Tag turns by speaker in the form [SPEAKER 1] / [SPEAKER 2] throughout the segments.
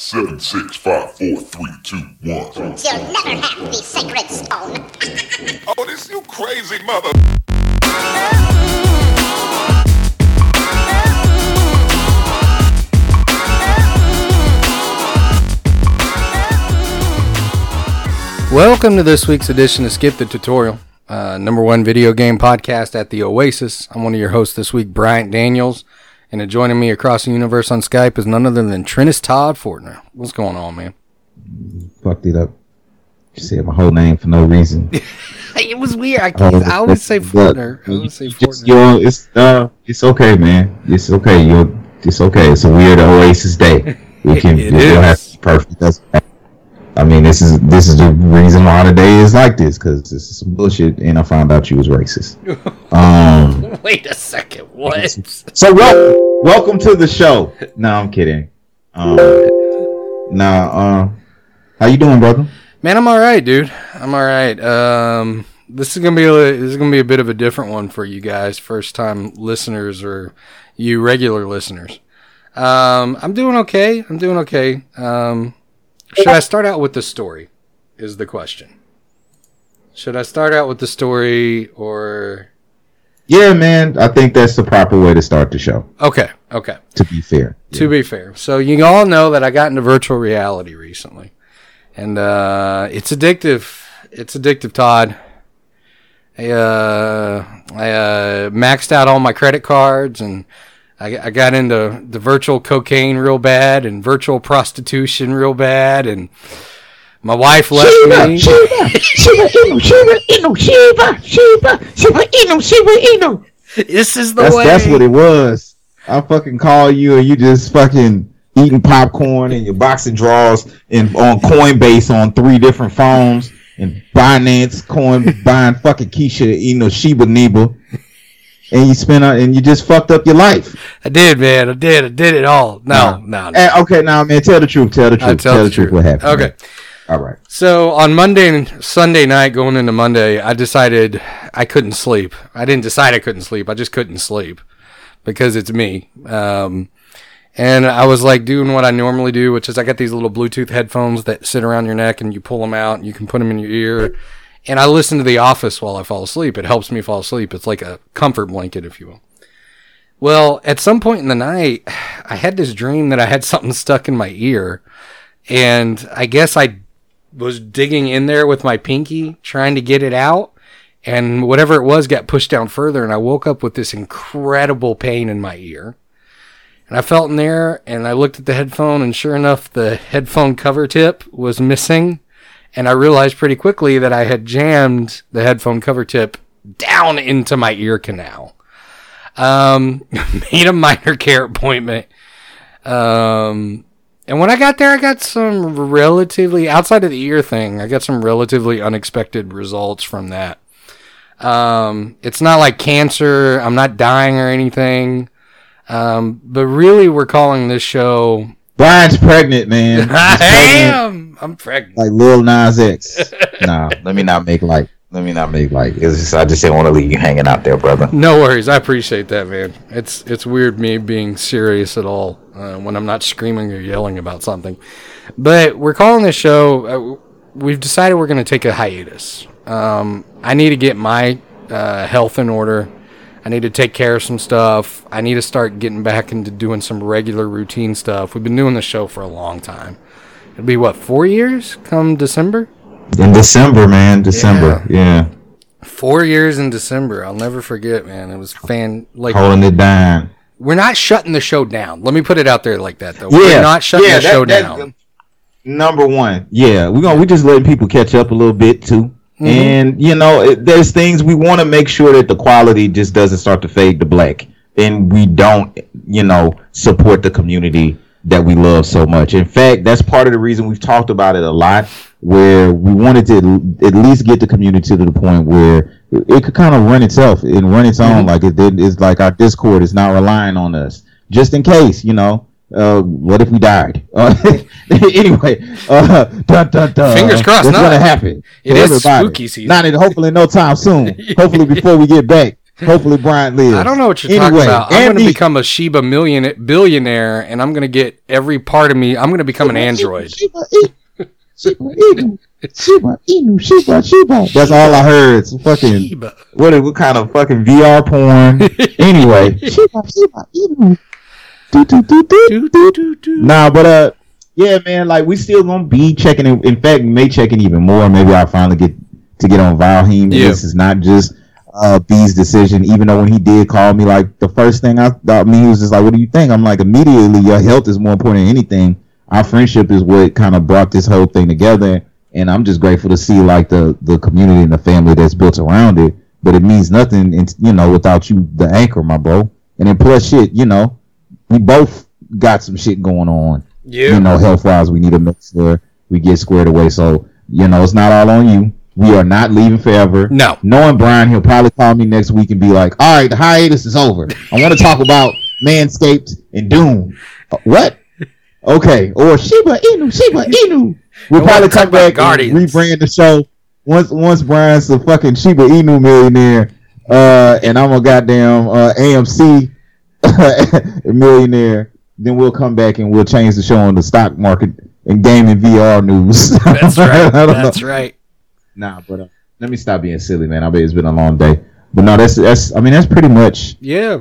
[SPEAKER 1] Seven, six, five, four, three, two, one.
[SPEAKER 2] You'll never have the sacred stone.
[SPEAKER 1] Oh, this you crazy mother.
[SPEAKER 3] Welcome to this week's edition of Skip the Tutorial, uh, number one video game podcast at the Oasis. I'm one of your hosts this week, Bryant Daniels, and joining me across the universe on Skype is none other than Trennis Todd Fortner. What's going on, man?
[SPEAKER 4] Fucked it up. You said my whole name for no reason.
[SPEAKER 3] It was weird. I, can't, I always say Fortner. I always say
[SPEAKER 4] Just,
[SPEAKER 3] Fortner.
[SPEAKER 4] you're, it's uh, it's okay, man. It's okay. You're, it's okay. It's a weird Oasis day. We can,
[SPEAKER 3] It
[SPEAKER 4] we don't have
[SPEAKER 3] is.
[SPEAKER 4] to be perfect. That's, I mean, this is this is the reason why today is like this because this is some bullshit, and I found out you was racist. Um,
[SPEAKER 3] Wait a second. What?
[SPEAKER 4] so welcome, welcome to the show. No, I'm kidding. Um, now, uh, how you doing, brother?
[SPEAKER 3] Man, I'm all right, dude. I'm all right. Um, this is gonna be a, this is gonna be a bit of a different one for you guys, first time listeners or you regular listeners. Um, I'm doing okay. I'm doing okay. Um, should I start out with the story? Is the question. Should I start out with the story or
[SPEAKER 4] Yeah, man. I think that's the proper way to start the show.
[SPEAKER 3] okay? Okay.
[SPEAKER 4] To be fair.
[SPEAKER 3] To be fair, so you all know that I got into virtual reality recently, and uh, it's addictive. It's addictive, Todd. I uh, I uh, maxed out all my credit cards, and I, I got into the virtual cocaine real bad, and virtual prostitution real bad, and my wife left me.
[SPEAKER 4] Shiva, Shiva Inu, Shiva Inu, Shiva, Shiva, Shiva Inu, Shiva Inu.
[SPEAKER 3] This is the
[SPEAKER 4] That's
[SPEAKER 3] way.
[SPEAKER 4] that's what it was. I fucking call you and you just fucking eating popcorn and your boxing drawers and on Coinbase on three different phones and Binance coin buying fucking Keisha Inu Shiba Niba. And you spent out and you just fucked up your life.
[SPEAKER 3] I did, man. I did. I did it all. No, no, no.
[SPEAKER 4] Eh, okay, now man, tell the truth. Tell the
[SPEAKER 3] I
[SPEAKER 4] truth. Tell, the truth. What happened?
[SPEAKER 3] Okay.
[SPEAKER 4] man. All right.
[SPEAKER 3] So on Monday and Sunday night, going into Monday, I decided I couldn't sleep. I didn't decide I couldn't sleep. I just couldn't sleep because it's me. Um, and I was like doing what I normally do, which is I got these little Bluetooth headphones that sit around your neck and you pull them out and you can put them in your ear. And I listen to The Office while I fall asleep. It helps me fall asleep. It's like a comfort blanket, if you will. Well, at some point in the night, I had this dream that I had something stuck in my ear. And I guess I was digging in there with my pinky trying to get it out and whatever it was got pushed down further and I woke up with this incredible pain in my ear. And I felt in there and I looked at the headphone and sure enough the headphone cover tip was missing and I realized pretty quickly that I had jammed the headphone cover tip down into my ear canal. Um made a minor care appointment. Um and when I got there, I got some relatively outside of the ear thing. I got some relatively unexpected results from that. Um, it's not like cancer. I'm not dying or anything. Um, but really, we're calling this show.
[SPEAKER 4] Brian's pregnant, man. He's
[SPEAKER 3] I
[SPEAKER 4] pregnant.
[SPEAKER 3] am. I'm pregnant.
[SPEAKER 4] like Lil Nas X. nah, let me not make like. Let me not make like. It's just, I just didn't want to leave you hanging out there, brother.
[SPEAKER 3] No worries. I appreciate that, man. It's it's weird me being serious at all uh, when I'm not screaming or yelling about something. But we're calling this show. Uh, we've decided we're going to take a hiatus. Um, I need to get my uh, health in order. I need to take care of some stuff. I need to start getting back into doing some regular routine stuff. We've been doing the show for a long time. It'll be what four years come December.
[SPEAKER 4] In December, man. December. Yeah.
[SPEAKER 3] Four years in December. I'll never forget, man. It was fan like
[SPEAKER 4] Holding it down.
[SPEAKER 3] We're not shutting the show down. Let me put it out there like that, though.
[SPEAKER 4] Yeah.
[SPEAKER 3] We're not shutting
[SPEAKER 4] yeah,
[SPEAKER 3] the
[SPEAKER 4] that-
[SPEAKER 3] show
[SPEAKER 4] that-
[SPEAKER 3] down.
[SPEAKER 4] Number one. Yeah, we're gonna we just letting people catch up a little bit too.
[SPEAKER 3] Mm-hmm.
[SPEAKER 4] And you know, it, there's things we want to make sure that the quality just doesn't start to fade to black, and we don't, you know, support the community that we love so much. In fact, that's part of the reason we've talked about it a lot, where we wanted to at least get the community to the point where it, could kind of run itself and run its own. Like it did, it's like our Discord is not relying on us, just in case, you know. Uh, what if we died? Uh, anyway, uh, dun, dun, dun.
[SPEAKER 3] Fingers crossed
[SPEAKER 4] What's
[SPEAKER 3] not.
[SPEAKER 4] gonna happen?
[SPEAKER 3] It is
[SPEAKER 4] everybody?
[SPEAKER 3] spooky season.
[SPEAKER 4] Not in, hopefully no time soon. hopefully before we get back Hopefully, Brian lives.
[SPEAKER 3] I don't know what you're
[SPEAKER 4] Anyway,
[SPEAKER 3] talking about. I'm going to become a Shiba million billionaire, and I'm going to get every part of me. I'm going to become an android.
[SPEAKER 4] Shiba Inu, Shiba Inu, Shiba Inu, Shiba Shiba. That's all I heard. Some fucking
[SPEAKER 3] Shiba.
[SPEAKER 4] what? What kind of fucking VR porn? anyway, Shiba Shiba Inu. Do, do, do, do,
[SPEAKER 3] Do,
[SPEAKER 4] do.
[SPEAKER 3] do, do, do.
[SPEAKER 4] Nah, but uh, yeah, man. Like we still gonna be checking. In, in fact, we may check it even more. Maybe I'll finally get to get on Valheim.
[SPEAKER 3] Yeah.
[SPEAKER 4] This is not just uh B's decision. Even though when he did call me, like the first thing I thought me was just like, "What do you think?" I'm like, immediately, your health is more important than anything. Our friendship is what kind of brought this whole thing together, and I'm just grateful to see like the the community and the family that's built around it. But it means nothing, and you know, without you, the anchor, my bro. And then plus, shit, you know, we both got some shit going on
[SPEAKER 3] Yeah.
[SPEAKER 4] you know, health wise, we need to make sure we get squared away. So, you know, it's not all on you. We are not leaving forever.
[SPEAKER 3] No.
[SPEAKER 4] Knowing Brian, he'll probably call me next week and be like, all right, the hiatus is over. I want to talk about Manscaped and Doom. Uh, what? Okay. Or Shiba Inu, Shiba Inu. We'll probably come back and rebrand the show once once Brian's a fucking Shiba Inu millionaire. Uh, and I'm a goddamn uh, AMC millionaire. Then we'll come back and we'll change the show on the stock market and gaming VR news.
[SPEAKER 3] That's right. That's
[SPEAKER 4] know.
[SPEAKER 3] right.
[SPEAKER 4] Nah, but uh, let me stop being silly, man. I bet it's been a long day. But no, that's that's. I mean, that's pretty much.
[SPEAKER 3] Yeah.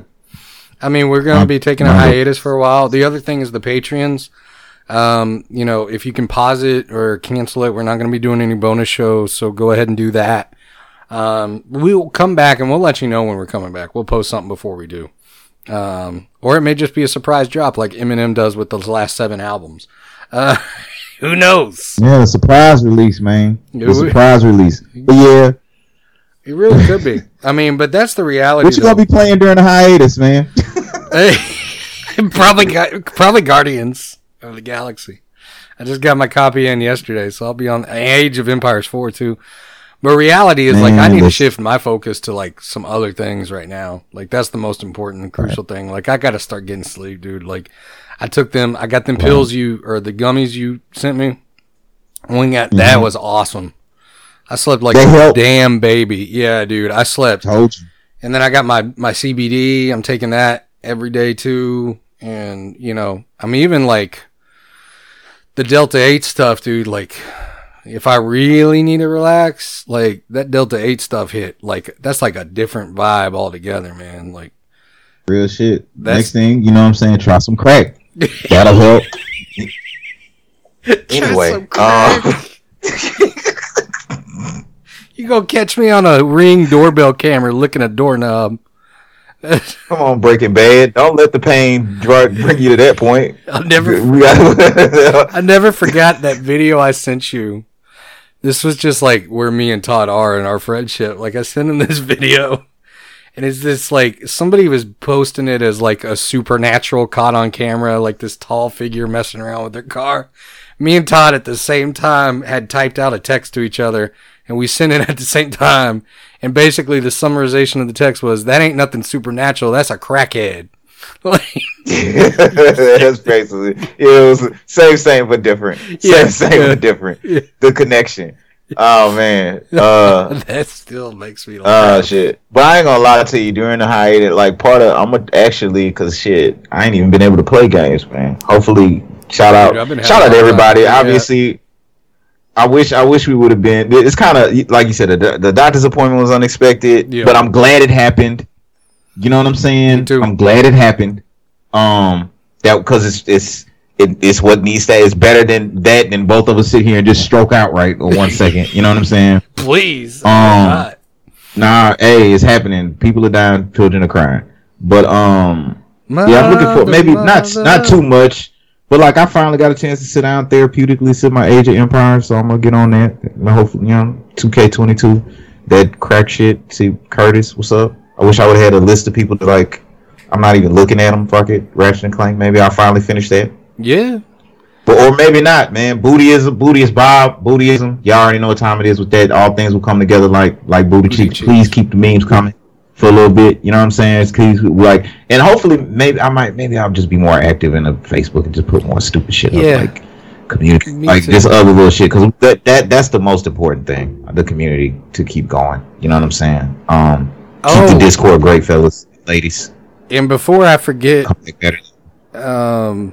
[SPEAKER 3] I mean, we're going to
[SPEAKER 4] Um,
[SPEAKER 3] be taking a hiatus for a while. The other thing is the Patreons. Um, you know, if you can pause it or cancel it, we're not going to be doing any bonus shows, so go ahead and do that. Um, we will come back and we'll let you know when we're coming back. We'll post something before we do. Um, or it may just be a surprise drop like Eminem does with those last seven albums. Uh, who knows?
[SPEAKER 4] Yeah, the surprise release, man. The surprise release. But yeah,
[SPEAKER 3] It really could be. I mean, but that's the reality.
[SPEAKER 4] what you gonna be playing during the hiatus, man?
[SPEAKER 3] probably probably Guardians of the Galaxy. I just got my copy in yesterday, so I'll be on Age of Empires 4 too. But reality is like I
[SPEAKER 4] Man,
[SPEAKER 3] need to shift my focus to like some other things right now. Like that's the most important and crucial thing. Like I got to start getting sleep, dude. Like I took them I got them pills you or the gummies you sent me. When got that was awesome. I slept like
[SPEAKER 4] Mm-hmm.
[SPEAKER 3] A damn baby. Yeah, dude. I slept and then I got my my CBD. I'm taking that every day too. And you know, I'm even like the Delta Eight stuff, dude. Like, if I really need to relax, like that Delta Eight stuff hit. Like that's like a different vibe altogether, man. Like,
[SPEAKER 4] Real shit.
[SPEAKER 3] That's-
[SPEAKER 4] Next thing, you know what I'm saying? Try some crack. That'll help. Anyway,
[SPEAKER 3] some uh, crack. you go catch me on a ring doorbell camera licking a doorknob.
[SPEAKER 4] Come on, Breaking Bad. Don't let the pain dra- bring you to that point.
[SPEAKER 3] I'll never
[SPEAKER 4] We
[SPEAKER 3] I never forgot that video I sent you. This was just like where me and Todd are in our friendship. Like I sent him this video and it's this like somebody was posting it as like a supernatural caught on camera, like this tall figure messing around with their car. Me and Todd at the same time had typed out a text to each other and we sent it at the same time. And basically the summarization of the text was that ain't nothing supernatural, that's a crackhead. Like
[SPEAKER 4] That's basically it was same, same but different. Same,
[SPEAKER 3] Yeah,
[SPEAKER 4] same
[SPEAKER 3] yeah.
[SPEAKER 4] but different.
[SPEAKER 3] Yeah.
[SPEAKER 4] The connection. Oh man. Uh
[SPEAKER 3] that still makes me
[SPEAKER 4] uh
[SPEAKER 3] laugh.
[SPEAKER 4] shit. But I ain't gonna lie to you during the hiatus, like part of I'm gonna actually cause shit, I ain't even been able to play games, man. Hopefully shout out
[SPEAKER 3] Dude,
[SPEAKER 4] shout out to everybody.
[SPEAKER 3] time, yeah.
[SPEAKER 4] Obviously I wish I wish we would have been. It's kind of like you said. The, the doctor's appointment was unexpected,
[SPEAKER 3] Yeah.
[SPEAKER 4] but I'm glad it happened. You know what I'm saying? I'm glad it happened. Um, that because it's it's it, it's what needs that. It's better than that than both of us sit here and just stroke out right in one second. You know what I'm saying?
[SPEAKER 3] Please.
[SPEAKER 4] Um. Nah, hey, it's happening. People are dying. Children are crying. But um, yeah, I'm looking for maybe not not too much, but like I finally got a chance to sit down therapeutically, sit my Age of Empire, so I'm gonna get on that. And hopefully, you know, 2K22, that crack shit. See Curtis, what's up? I wish I would have had a list of people that like. I'm not even looking at them. Fuck it, Ratchet and Clank. Maybe I'll finally finish that.
[SPEAKER 3] Yeah.
[SPEAKER 4] But or maybe not, man. Bootyism, booty is Bob, bootyism. Y'all already know what time it is with that. All things will come together like like booty,
[SPEAKER 3] Booty
[SPEAKER 4] cheeks.
[SPEAKER 3] cheeks.
[SPEAKER 4] Please keep the memes coming for a little bit. You know what I'm saying? It's 'cause, like, and hopefully maybe I might maybe I'll just be more active in the Facebook and just put more stupid shit
[SPEAKER 3] Yeah.
[SPEAKER 4] up, like community,
[SPEAKER 3] Me
[SPEAKER 4] like
[SPEAKER 3] too.
[SPEAKER 4] this other little shit. Because that that that's the most important thing, the community to keep going. You know what I'm saying? Um, Keep the
[SPEAKER 3] Oh,
[SPEAKER 4] Discord great, fellas, ladies.
[SPEAKER 3] and before I forget,
[SPEAKER 4] Come back better.
[SPEAKER 3] um,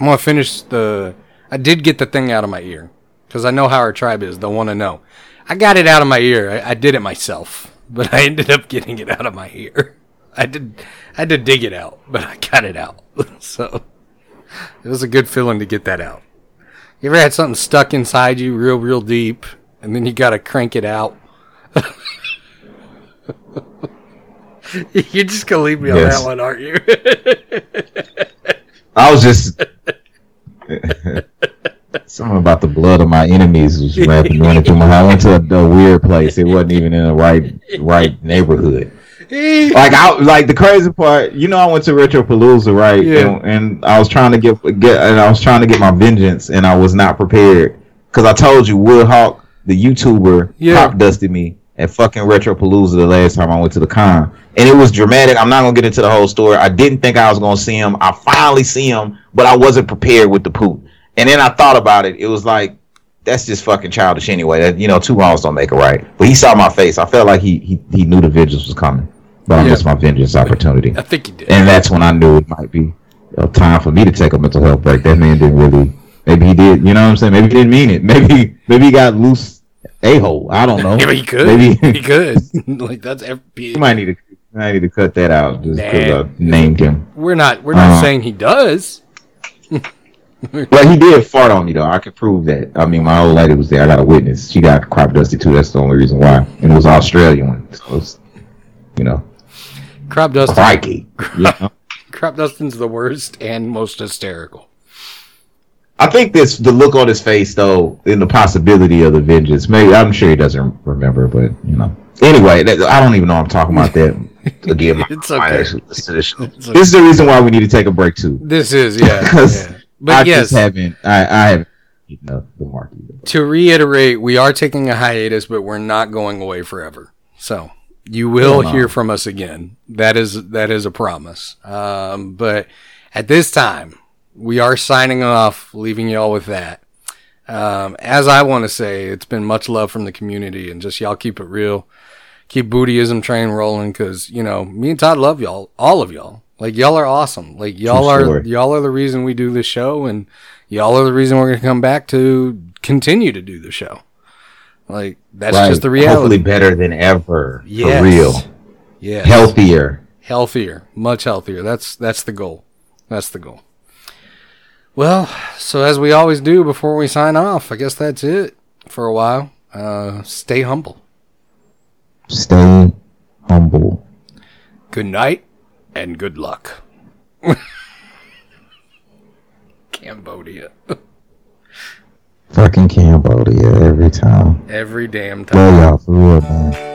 [SPEAKER 3] I'm gonna finish the. I did get the thing out of my ear because I know how our tribe is. They'll want to know. I got it out of my ear. I, I did it myself, but I ended up getting it out of my ear. I did. I had to dig it out, but I got it out. so it was a good feeling to get that out. You ever had something stuck inside you real, real deep, and then you got to crank it out? You're just gonna leave me on that one, aren't you?
[SPEAKER 4] I was just something about the blood of my enemies was rapping running through my head. I went to a, a weird place. It wasn't even in the right right neighborhood. Like I like the crazy part, you know, I went to Retropalooza, right?
[SPEAKER 3] Yeah.
[SPEAKER 4] And, and I was trying to get get and I was trying to get my vengeance, and I was not prepared because I told you Woodhawk, the YouTuber,
[SPEAKER 3] Yeah.
[SPEAKER 4] pop dusted me at fucking Retropalooza the last time I went to the con, and it was dramatic. I'm not gonna get into the whole story. I didn't think I was gonna see him. I finally see him, but I wasn't prepared with the poop. And then I thought about it. It was like that's just fucking childish anyway. That you know, two wrongs don't make a right. But he saw my face. I felt like he he, he knew the vengeance was coming. But I
[SPEAKER 3] Yeah.
[SPEAKER 4] missed my vengeance opportunity.
[SPEAKER 3] I think he did.
[SPEAKER 4] And that's when I knew it might be a time for me to take a mental health break. That man didn't really maybe he did, you know what I'm saying? Maybe he didn't mean it. Maybe maybe he got loose a hole. I don't know.
[SPEAKER 3] Yeah, he could.
[SPEAKER 4] Maybe
[SPEAKER 3] he could. like that's every,
[SPEAKER 4] you might need to I need to cut that out just because
[SPEAKER 3] Nah.
[SPEAKER 4] I named him.
[SPEAKER 3] We're not. We're not
[SPEAKER 4] Uh-huh.
[SPEAKER 3] saying he does.
[SPEAKER 4] well, he did fart on me though. I could prove that. I mean, my old lady was there. I got a witness. She got crop dusty too. That's the only reason why. And it was Australian one. So it's, you know,
[SPEAKER 3] Crop dusting.
[SPEAKER 4] crikey. You know?
[SPEAKER 3] Crop Dustin's the worst and most hysterical.
[SPEAKER 4] I think this the look on his face though, in the possibility of the vengeance. Maybe I'm sure he doesn't remember, but you know. Anyway, that, I don't even know I'm talking about that. Again, my,
[SPEAKER 3] It's okay.
[SPEAKER 4] this, is,
[SPEAKER 3] It's
[SPEAKER 4] this is the reason why we need to take a break too.
[SPEAKER 3] This is yeah. Yeah. But
[SPEAKER 4] I
[SPEAKER 3] yes,
[SPEAKER 4] just haven't. I I haven't the
[SPEAKER 3] to reiterate, we are taking a hiatus, but we're not going away forever. So you will hear from us again. That is that is a promise. Um, but at this time, we are signing off, leaving y'all with that. Um, as I want to say, it's been much love from the community, and just y'all keep it real, keep bootyism train rolling, because you know me and Todd love y'all, all of y'all. Like y'all are awesome. Like y'all are y'all are the reason we do this show, and y'all are the reason we're gonna come back to continue to do the show. Like that's
[SPEAKER 4] Right.
[SPEAKER 3] just the reality.
[SPEAKER 4] Hopefully better than ever.
[SPEAKER 3] Yes.
[SPEAKER 4] For real.
[SPEAKER 3] Yeah,
[SPEAKER 4] Healthier.
[SPEAKER 3] healthier, much healthier. That's that's the goal. That's the goal. Well, so as we always do before we sign off, I guess that's it for a while. Uh, stay humble.
[SPEAKER 4] Stay humble.
[SPEAKER 3] Good night and good luck. Cambodia.
[SPEAKER 4] Fucking Cambodia every time.
[SPEAKER 3] Every damn time.
[SPEAKER 4] Y'all for real, man.